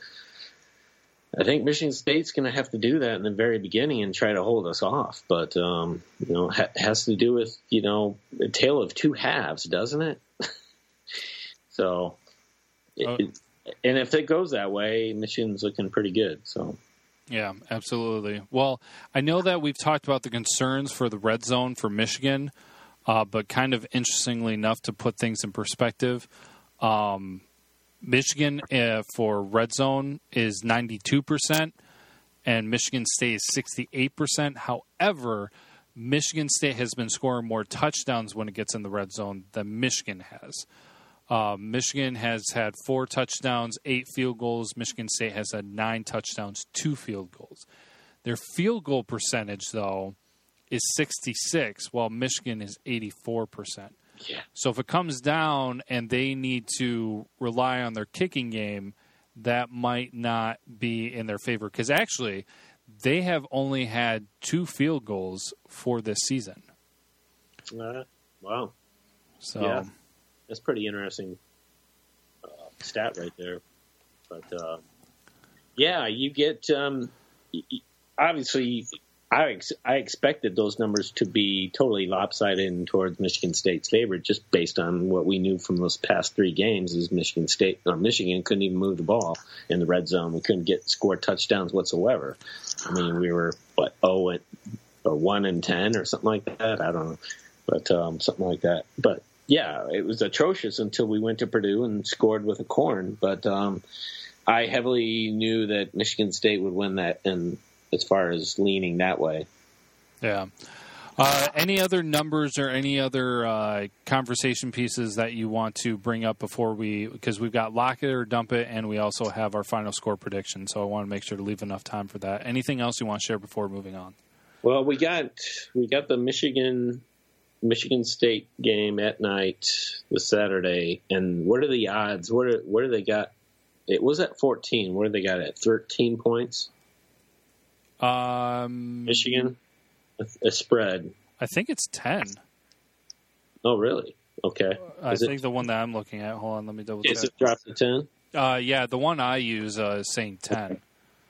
I think Michigan State's going to have to do that in the very beginning and try to hold us off. But um, you know, ha- has to do with you know a tale of two halves, doesn't it? so uh, and if it goes that way, Michigan's looking pretty good. So. Yeah, absolutely. Well, I know that we've talked about the concerns for the red zone for Michigan, uh, but kind of interestingly enough, to put things in perspective, um, Michigan uh, for red zone is 92%, and Michigan State is 68%. However, Michigan State has been scoring more touchdowns when it gets in the red zone than Michigan has. Uh, Michigan has had four touchdowns, eight field goals. Michigan State has had nine touchdowns, two field goals. Their field goal percentage, though, is 66, while Michigan is 84%. Yeah. So if it comes down and they need to rely on their kicking game, that might not be in their favor. Because actually, they have only had two field goals for this season. Uh, wow. So. Yeah that's pretty interesting uh, stat right there. But uh, yeah, you get um, obviously. I ex- I expected those numbers to be totally lopsided towards Michigan State's favor, just based on what we knew from those past three games. Is Michigan State or Michigan couldn't even move the ball in the red zone. We couldn't get score touchdowns whatsoever. I mean, we were what oh and or one and ten or something like that. I don't know, but um, something like that. But yeah, it was atrocious until we went to Purdue and scored with O'Korn. But um, I heavily knew that Michigan State would win that, and as far as leaning that way. Yeah. Uh, any other numbers or any other uh, conversation pieces that you want to bring up before we? Because we've got lock it or dump it, and we also have our final score prediction. So I want to make sure to leave enough time for that. Anything else you want to share before moving on? Well, we got we got the Michigan Michigan State game at night this Saturday, and what are the odds? What are what do they got? It was at fourteen. Where do they got it? Thirteen points. Um, Michigan, a, a spread. I think it's ten. Oh, really? Okay. I it- think the one that I'm looking at. Hold on, let me double check. Is it dropped to ten? Uh, yeah, the one I use uh, is saying ten.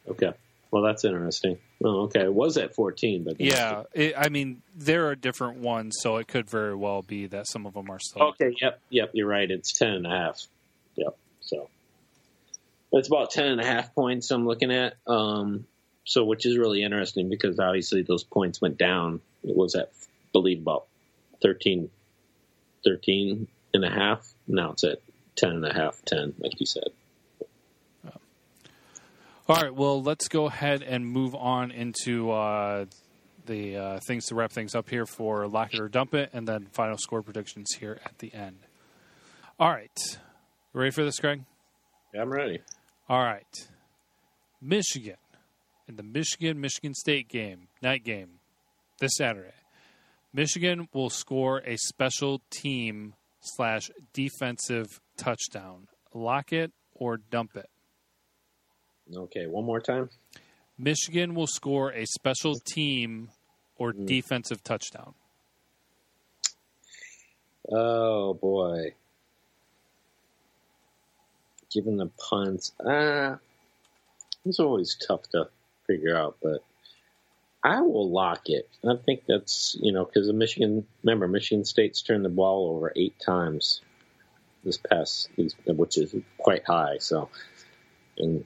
Okay. Well, that's interesting. Oh, okay. It was at fourteen, but Yeah, it, I mean there are different ones, so it could very well be that some of them are still. Okay. Yep. Yep. You're right. It's ten and a half. Yep. So it's about ten and a half points I'm looking at. Um, so which is really interesting because obviously those points went down. It was at, I believe, about 13, 13 and a half. Now it's at 10 and a half, 10, like you said. All right, well, let's go ahead and move on into uh, the uh, things to wrap things up here for Lock It or Dump It, and then final score predictions here at the end. All right. Ready for this, Greg? Yeah, I'm ready. All right. Michigan in the Michigan Michigan State game, night game, this Saturday. Michigan will score a special team slash defensive touchdown. Lock it or dump it. Okay, one more time. Michigan will score a special team or Mm. defensive touchdown. Oh boy. Given the punts, ah, it's always tough to figure out, but I will lock it. I think that's you know because the Michigan. Remember, Michigan State's turned the ball over eight times this past, which is quite high. So, and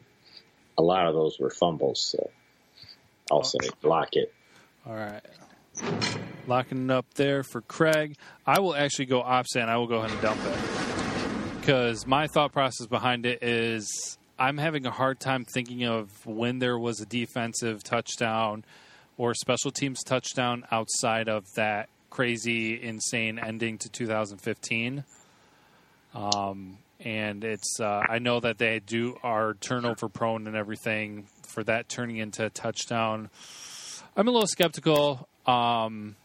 a lot of those were fumbles. So, I'll say lock it. All right. Locking it up there for Craig. I will actually go opposite and I will go ahead and dump it. Because my thought process behind it is I'm having a hard time thinking of when there was a defensive touchdown or special teams touchdown outside of that crazy, insane ending to 2015. Um, and it's uh, I know that they do are turnover prone and everything for that turning into a touchdown. I'm a little skeptical, um,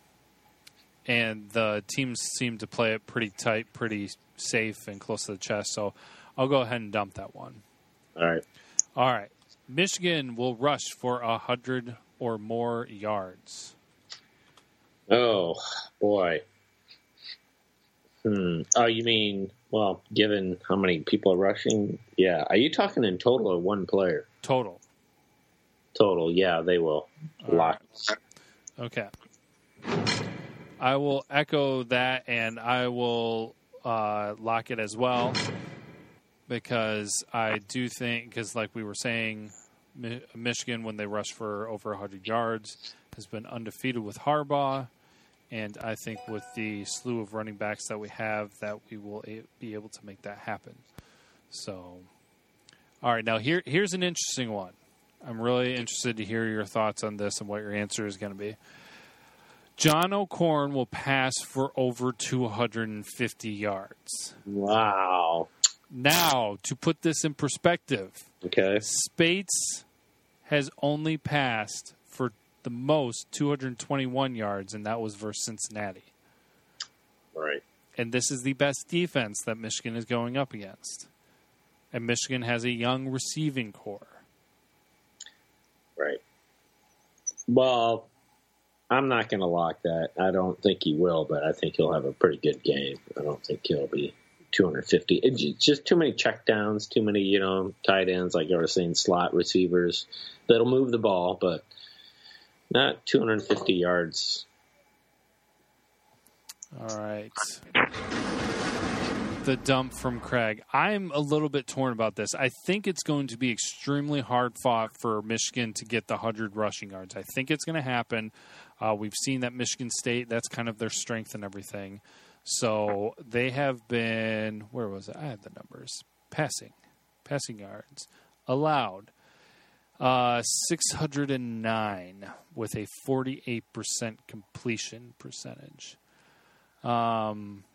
and the teams seem to play it pretty tight, pretty safe, and close to the chest. So I'll go ahead and dump that one. All right. All right, Michigan will rush for a hundred or more yards. Oh boy. Hmm. Oh, you mean well, given how many people are rushing? Yeah. Are you talking in total or one player? Total. Total. Yeah, they will All lock. Okay. I will echo that, and I will uh, lock it as well because I do think, because like we were saying, Mi- Michigan when they rush for over 100 yards has been undefeated with Harbaugh, and I think with the slew of running backs that we have, that we will a- be able to make that happen. So, all right, now here here's an interesting one. I'm really interested to hear your thoughts on this and what your answer is going to be. John O'Korn will pass for over 250 yards. Wow. Now, to put this in perspective, Okay. Speight's has only passed the most 221 yards, and that was versus Cincinnati. Right. And this is the best defense that Michigan is going up against. And Michigan has a young receiving core. Right. Well, I'm not going to lock that. I don't think he will, but I think he'll have a pretty good game. I don't think he'll be 250. It's just too many checkdowns, too many, you know, tight ends, like I was saying, slot receivers that'll move the ball, but not 250 yards. All right. The dump from Craig. I'm a little bit torn about this. I think it's going to be extremely hard fought for Michigan to get the 100 rushing yards. I think it's going to happen. Uh, we've seen that Michigan State, that's kind of their strength and everything. So they have been, where was it? I had the numbers. Passing, passing yards allowed. Uh, 609 with a 48% completion percentage. Um,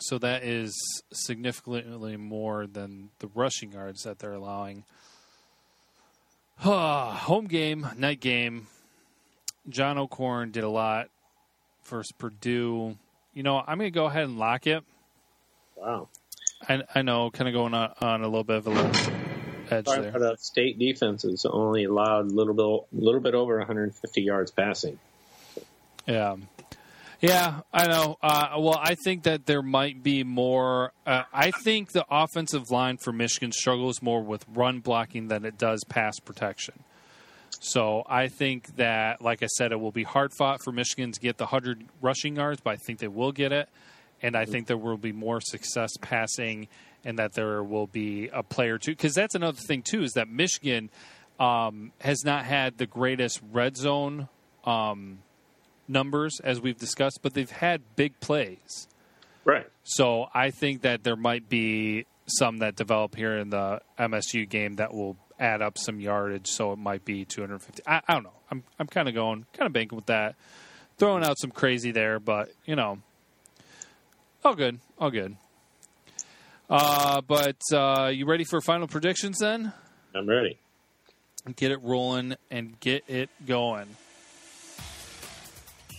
so that is significantly more than the rushing yards that they're allowing. Home game, night game. John O'Korn did a lot versus Purdue. You know, I'm going to go ahead and lock it. Wow. I, I know, kind of going on, on a little bit of a little edge there. But, uh, state defenses only allowed a little bit, little bit over 150 yards passing. Yeah. Yeah, I know. Uh, well, I think that there might be more. Uh, I think the offensive line for Michigan struggles more with run blocking than it does pass protection. So I think that, like I said, it will be hard fought for Michigan to get the 100 rushing yards, but I think they will get it. And I think there will be more success passing and that there will be a player too. Because that's another thing, too, is that Michigan um, has not had the greatest red zone. Um, numbers as we've discussed, but they've had big plays. Right. So I think that there might be some that develop here in the MSU game that will add up some yardage. So it might be 250. I, I don't know. I'm I'm kind of going, kind of banking with that, throwing out some crazy there, but you know, all good, all good. Uh, but uh, you ready for final predictions then? I'm ready. Get it rolling and get it going.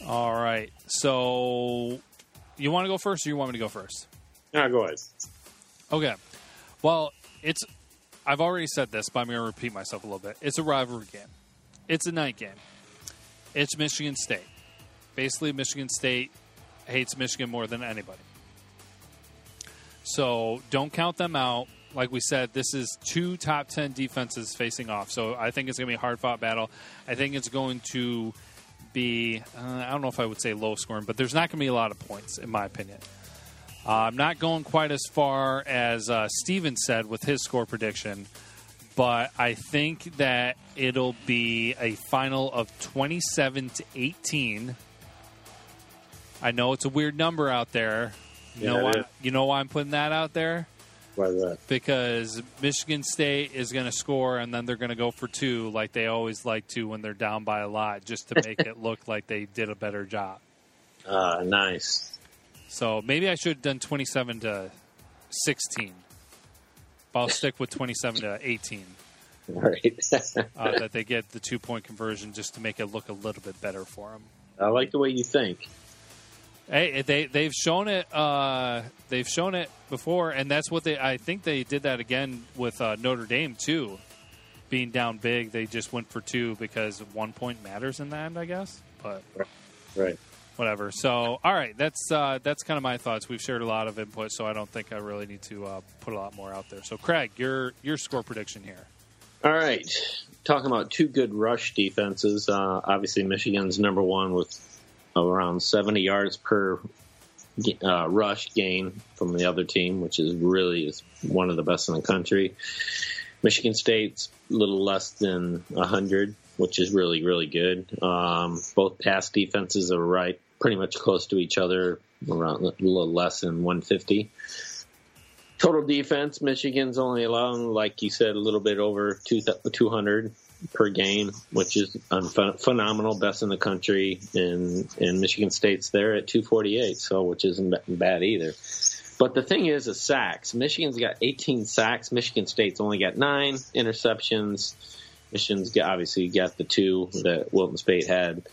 All right. So, you want to go first, or you want me to go first? Yeah, go ahead. Okay. Well, it's. I've already said this, but I'm going to repeat myself a little bit. It's a rivalry game. It's a night game. It's Michigan State. Basically, Michigan State hates Michigan more than anybody. So don't count them out. Like we said, this is two top 10 defenses facing off. So I think it's going to be a hard fought battle. I think it's going to be, uh, I don't know if I would say low scoring, but there's not going to be a lot of points, in my opinion. Uh, I'm not going quite as far as uh, Steven said with his score prediction, but I think that it'll be a final of 27 to 18. I know it's a weird number out there. You Yeah, know why? is. You know why I'm putting that out there? Why that? because Michigan State is going to score and then they're going to go for two like they always like to when they're down by a lot just to make it look like they did a better job. Ah, nice. So maybe I should have done 27 to 16. But I'll stick with 27 to 18. All right. Uh, that they get the two point conversion just to make it look a little bit better for them. I like the way you think. Hey, they they've shown it. Uh, they've shown it before, and that's what they. I think they did that again with uh, Notre Dame too. Being down big, they just went for two because one point matters in the end, I guess. But Right. whatever. So, all right, that's uh, that's kind of my thoughts. We've shared a lot of input, so I don't think I really need to uh, put a lot more out there. So, Craig, your your score prediction here. All right. Talking about two good rush defenses. Uh, obviously, Michigan's number one with around 70 yards per uh, rush gain from the other team, which is really is one of the best in the country. Michigan State's a little less than 100, which is really, really good. Um, both pass defenses are right, pretty much close to each other, around a little less than 150. Total defense, Michigan's only allowing, like you said, a little bit over 200 per game, which is um, phenomenal, best in the country. And, and Michigan State's there at 248, so which isn't bad either. But the thing is, is sacks. Michigan's got 18 sacks. Michigan State's only got nine interceptions. Michigan's got, obviously got the two that Wilton Speight had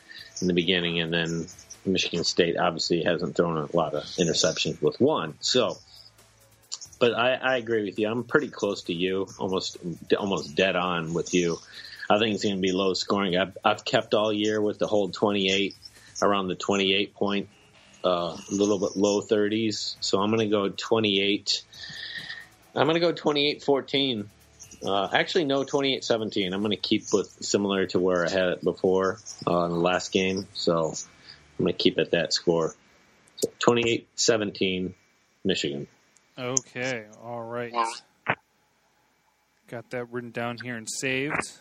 in the beginning, and then Michigan State obviously hasn't thrown a lot of interceptions with one. So, but I, I agree with you. I'm pretty close to you, almost almost dead on with you. I think it's going to be low scoring. I've, I've kept all year with the whole 28, around the 28 point, uh, a little bit low 30s. So I'm going to go 28. I'm going to go 28 14. Uh, actually, no, 28 17. I'm going to keep with similar to where I had it before uh, in the last game. So I'm going to keep at that score. So 28 17, Michigan. Okay, all right. Got that written down here and saved.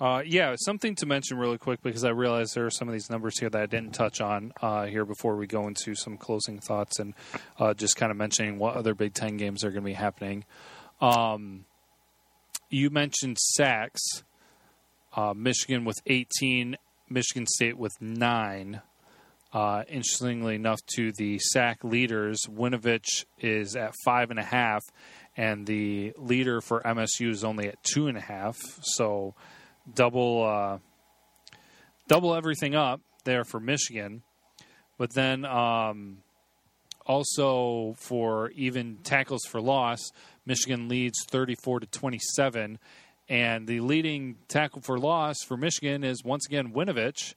Uh, yeah, something to mention really quick because I realize there are some of these numbers here that I didn't touch on uh, here before we go into some closing thoughts and uh, just kind of mentioning what other Big Ten games are going to be happening. Um, you mentioned sacks. Uh, Michigan with 18, Michigan State with nine. Uh, interestingly enough, to the sack leaders, Winovich is at five and a half, and the leader for MSU is only at two and a half. So double uh, double everything up there for Michigan. But then um, also for even tackles for loss, Michigan leads 34 to 27. And the leading tackle for loss for Michigan is once again Winovich,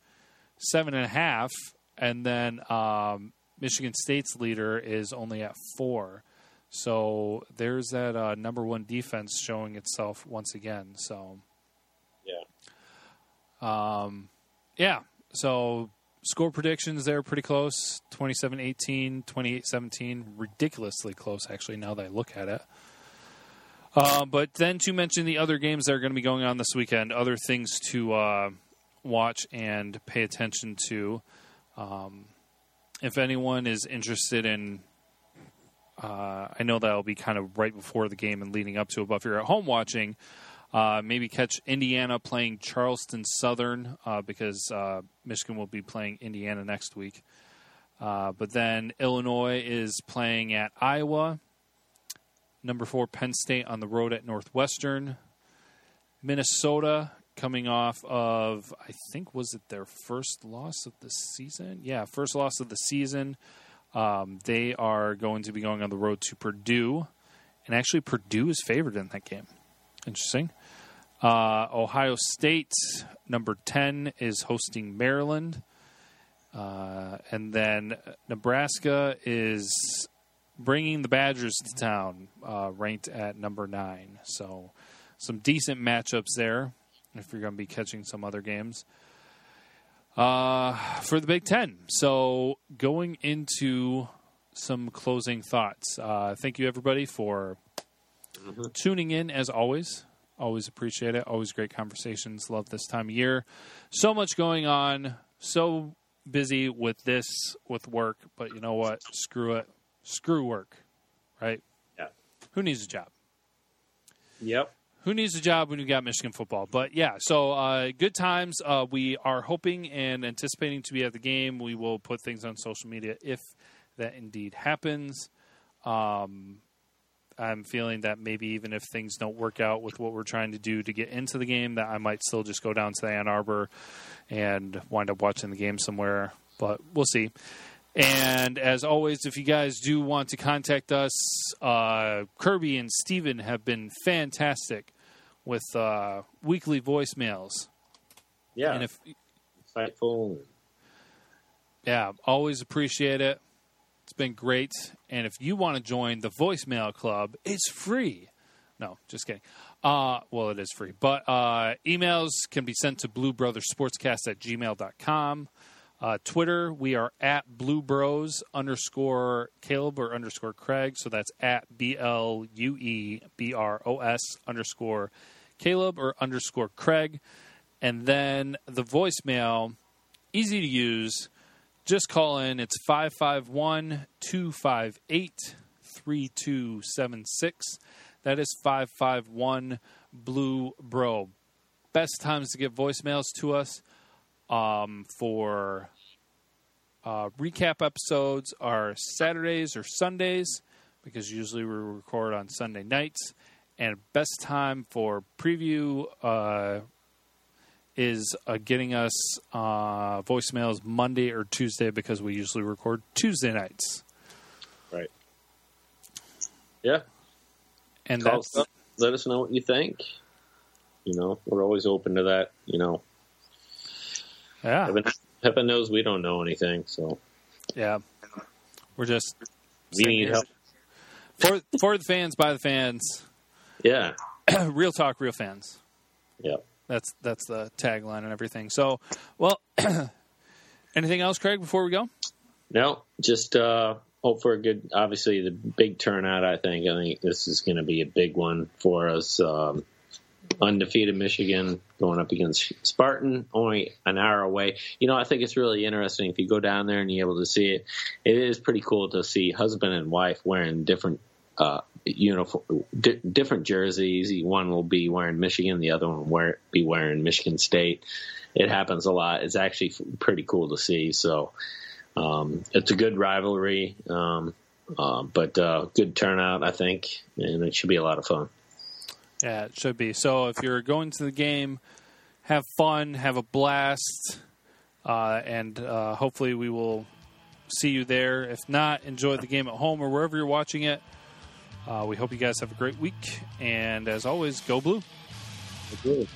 seven and a half. And then um, Michigan State's leader is only at four. So there's that uh, number one defense showing itself once again. So. Um, yeah. So score predictions there pretty close 27 18, 28 17. Ridiculously close, actually, now that I look at it. Uh, but then to mention the other games that are going to be going on this weekend, other things to uh, watch and pay attention to. Um, if anyone is interested in, uh, I know that'll be kind of right before the game and leading up to it, but if you're at home watching, uh, maybe catch Indiana playing Charleston Southern uh, because uh, Michigan will be playing Indiana next week. Uh, but then Illinois is playing at Iowa. Number four, Penn State on the road at Northwestern. Minnesota coming off of, I think, was it their first loss of the season? Yeah, first loss of the season. Um, they are going to be going on the road to Purdue. And actually, Purdue is favored in that game. Interesting. Uh, Ohio State, number 10, is hosting Maryland. Uh, and then Nebraska is bringing the Badgers to town, uh, ranked at number 9. So some decent matchups there if you're going to be catching some other games. Uh, for the Big Ten. So going into some closing thoughts. Uh, thank you, everybody, for tuning in as always. Always appreciate it. Always great conversations. Love this time of year. So much going on. So busy with this, with work. But you know what? Screw it. Screw work. Right? Yeah. Who needs a job? Yep. Who needs a job when you got Michigan football? But yeah, so uh, good times. Uh, we are hoping and anticipating to be at the game. We will put things on social media if that indeed happens. Um, I'm feeling that maybe even if things don't work out with what we're trying to do to get into the game, that I might still just go down to Ann Arbor and wind up watching the game somewhere. But we'll see. And as always, if you guys do want to contact us, uh, Kirby and Steven have been fantastic with uh, weekly voicemails. Yeah. And if insightful. Yeah, always appreciate it. Been great. And if you want to join the voicemail club, it's free. No, just kidding. Uh, well, it is free. But uh, emails can be sent to bluebrothersportscast at gmail.com. Uh, Twitter, we are at Blue Bros underscore Caleb or underscore Craig. So that's at B L U E B R O S underscore Caleb or underscore Craig. And then the voicemail, easy to use. Just call in. It's 551 258 3276. That is 551 Blue Bro. Best times to get voicemails to us um, for uh, recap episodes are Saturdays or Sundays because usually we record on Sunday nights. And best time for preview uh, is uh, getting us uh, voicemails Monday or Tuesday because we usually record Tuesday nights. Right. Yeah. And Call that's us. Let us know what you think. You know, we're always open to that. You know, yeah, heaven, heaven knows we don't know anything, so yeah. We're just we need help. for for the fans, by the fans. Yeah. real talk, real fans. Yeah. That's that's the tagline and everything. So, well, anything else, Craig? Before we go, No, just uh, hope for a good. Obviously, the big turnout. I think. I think this is going to be a big one for us. Um, undefeated Michigan going up against Spartan, only an hour away. You know, I think it's really interesting if you go down there and you're able to see it. It is pretty cool to see husband and wife wearing different uh, uniform, di- different jerseys. One will be wearing Michigan, the other one will be wearing Michigan State. It happens a lot. It's actually pretty cool to see. So um, it's a good rivalry, um, uh, but uh, good turnout, I think, and it should be a lot of fun. Yeah, it should be. So if you're going to the game, have fun, have a blast, uh, and uh, hopefully we will see you there. If not, enjoy the game at home or wherever you're watching it. Uh, we hope you guys have a great week, and as always, go blue. Go blue.